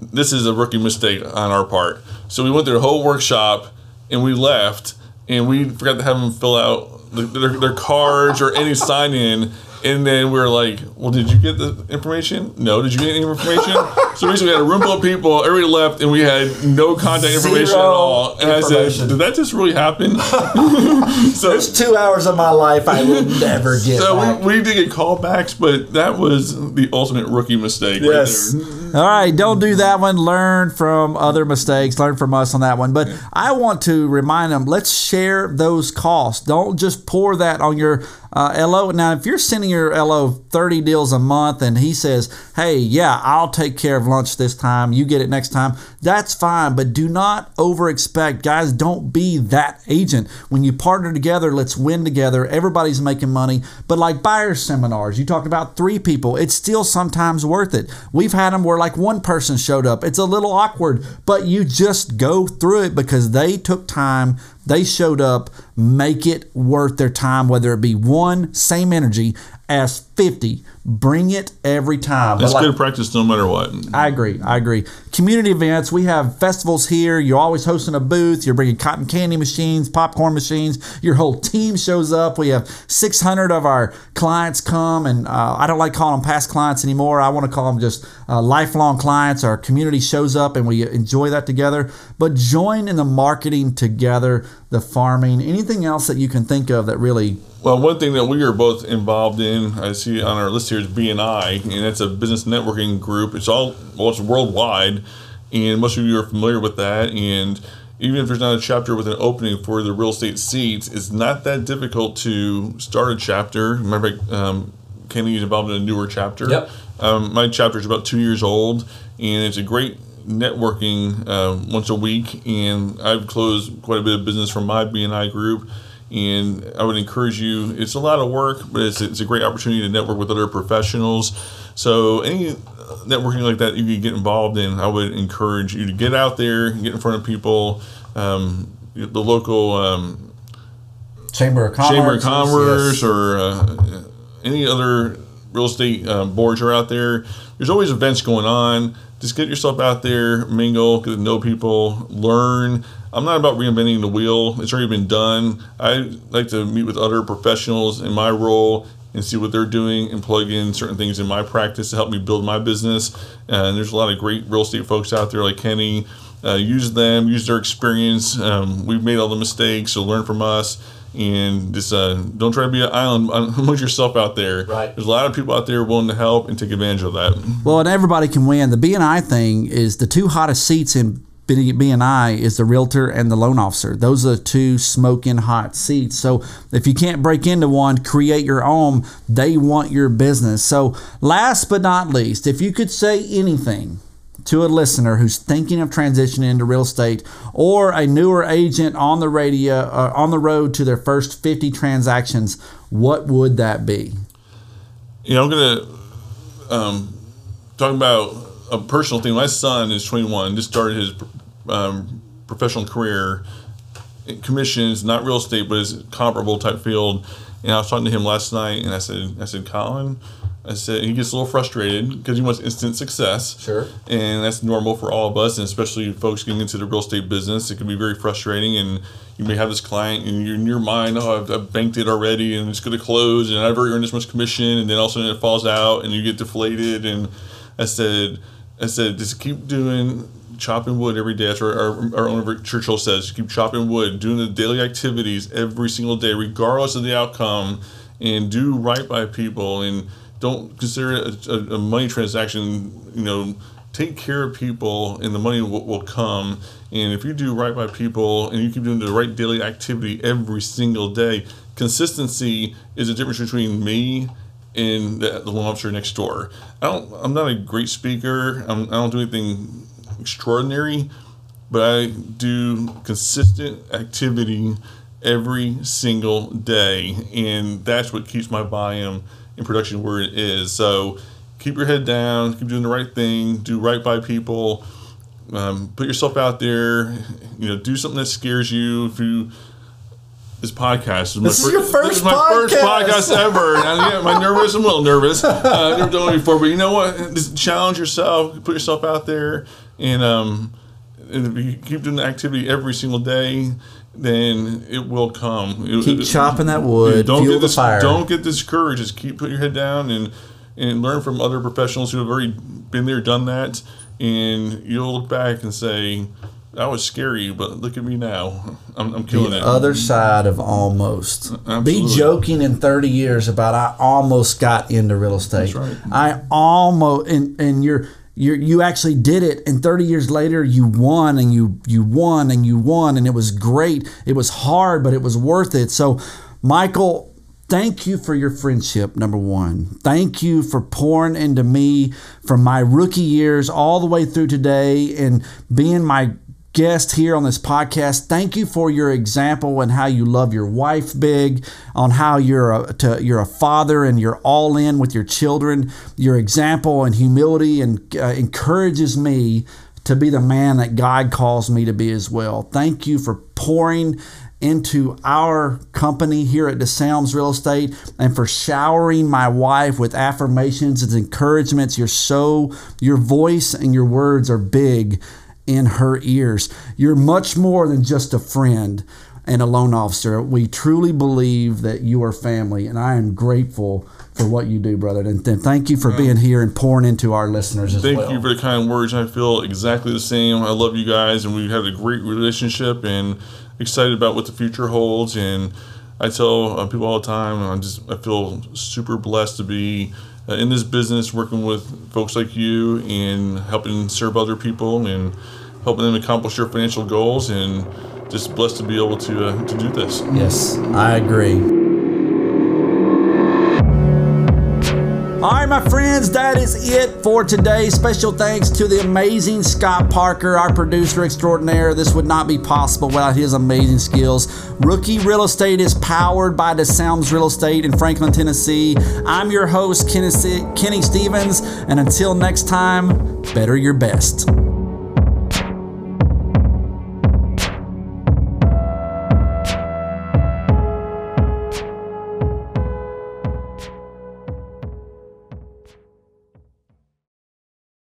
This is a rookie mistake on our part. So we went through a whole workshop and we left and we forgot to have them fill out their, their cards or any sign in and then we are like, well, did you get the information? No. Did you get any information? *laughs* so basically, we had a room full of people. Everybody left, and we had no contact information Zero at all. And I said, did that just really happen? *laughs* *laughs* so there's two hours of my life I will never get. So back. We, we did get callbacks, but that was the ultimate rookie mistake. Yes. Right all right, don't do that one. Learn from other mistakes. Learn from us on that one. But I want to remind them: let's share those costs. Don't just pour that on your uh, LO. Now, if you're sending your LO 30 deals a month and he says, hey, yeah, I'll take care of lunch this time, you get it next time, that's fine. But do not over expect. Guys, don't be that agent. When you partner together, let's win together. Everybody's making money. But like buyer seminars, you talked about three people, it's still sometimes worth it. We've had them where like one person showed up. It's a little awkward, but you just go through it because they took time they showed up, make it worth their time, whether it be one, same energy as 50. Bring it every time. It's like, good practice no matter what. I agree. I agree. Community events, we have festivals here. You're always hosting a booth. You're bringing cotton candy machines, popcorn machines. Your whole team shows up. We have 600 of our clients come, and uh, I don't like calling them past clients anymore. I want to call them just uh, lifelong clients. Our community shows up, and we enjoy that together. But join in the marketing together, the farming, anything else that you can think of that really well, one thing that we are both involved in, I see on our list here is BNI, and it's a business networking group. It's all well, it's worldwide, and most of you are familiar with that. And even if there's not a chapter with an opening for the real estate seats, it's not that difficult to start a chapter. Remember, um, Kenny is involved in a newer chapter. Yep. Um, my chapter is about two years old, and it's a great networking uh, once a week. And I've closed quite a bit of business from my BNI group and I would encourage you. It's a lot of work, but it's, it's a great opportunity to network with other professionals. So any networking like that you can get involved in, I would encourage you to get out there, get in front of people. Um, the local um, chamber of commerce, chamber of commerce, yes. or uh, any other real estate uh, boards are out there. There's always events going on. Just get yourself out there, mingle, get to know people, learn. I'm not about reinventing the wheel. It's already been done. I like to meet with other professionals in my role and see what they're doing and plug in certain things in my practice to help me build my business. And there's a lot of great real estate folks out there like Kenny. Uh, use them, use their experience. Um, we've made all the mistakes, so learn from us. And just uh, don't try to be an island *laughs* amongst yourself out there. Right. There's a lot of people out there willing to help and take advantage of that. Well, and everybody can win. The BNI thing is the two hottest seats in BNI is the realtor and the loan officer. Those are the two smoking hot seats. So if you can't break into one, create your own. They want your business. So last but not least, if you could say anything to a listener who's thinking of transitioning into real estate or a newer agent on the radio uh, on the road to their first 50 transactions, what would that be? You know, I'm going to um, talk about a personal thing. My son is 21, just started his um, professional career, commissions, not real estate, but it's comparable type field. And I was talking to him last night, and I said, I said, Colin, I said he gets a little frustrated because he wants instant success. Sure. And that's normal for all of us, and especially folks getting into the real estate business. It can be very frustrating, and you may have this client, and you're in your mind, oh, I've, I've banked it already, and it's going to close, and I've already earned this much commission, and then all of a sudden it falls out, and you get deflated. And I said, I said, just keep doing chopping wood every day. That's what our, our owner Churchill says. Keep chopping wood, doing the daily activities every single day, regardless of the outcome, and do right by people. And don't consider it a, a money transaction. You know, take care of people, and the money will, will come. And if you do right by people, and you keep doing the right daily activity every single day, consistency is the difference between me and the, the loan officer next door. I don't. I'm not a great speaker. I'm, I don't do anything extraordinary, but I do consistent activity every single day, and that's what keeps my volume in production where it is. So keep your head down, keep doing the right thing, do right by people, um, put yourself out there. You know, do something that scares you. If you this podcast is, this is your first this is my podcast. first podcast ever. and I, yeah, I'm nervous. I'm a little nervous. Uh, I've never done it before, but you know what? Just challenge yourself. Put yourself out there, and um, if you keep doing the activity every single day, then it will come. Keep it, chopping that wood. Don't get this, fire. Don't get discouraged. Just keep putting your head down and and learn from other professionals who have already been there, done that, and you'll look back and say, "That was scary, but look at me now. I'm, I'm killing the it." other side of almost. Absolutely. Be joking in 30 years about I almost got into real estate. That's right. I almost and and you're you you actually did it and 30 years later you won and you you won and you won and it was great. It was hard but it was worth it. So Michael Thank you for your friendship, number one. Thank you for pouring into me from my rookie years all the way through today and being my guest here on this podcast. Thank you for your example and how you love your wife big, on how you're a, to, you're a father and you're all in with your children. Your example and humility and uh, encourages me to be the man that God calls me to be as well. Thank you for pouring into our company here at DeSalms Real Estate and for showering my wife with affirmations and encouragements. You're so, your voice and your words are big in her ears. You're much more than just a friend and a loan officer. We truly believe that you are family, and I am grateful for what you do, brother. And, thank you for being here and pouring into our listeners as Thank well. you for the kind words. I feel exactly the same. I love you guys, and we've had a great relationship, and excited about what the future holds. And I tell uh, people all the time, I just I feel super blessed to be uh, in this business, working with folks like you, and helping serve other people, and helping them accomplish their financial goals, and just blessed to be able to uh, to do this. Yes, I agree. All right, my friends, that is it for today. Special thanks to the amazing Scott Parker, our producer extraordinaire. This would not be possible without his amazing skills. Rookie Real Estate is powered by the DeSalms Real Estate in Franklin, Tennessee. I'm your host, Kenny Kenny Stevens, and until next time, better your best.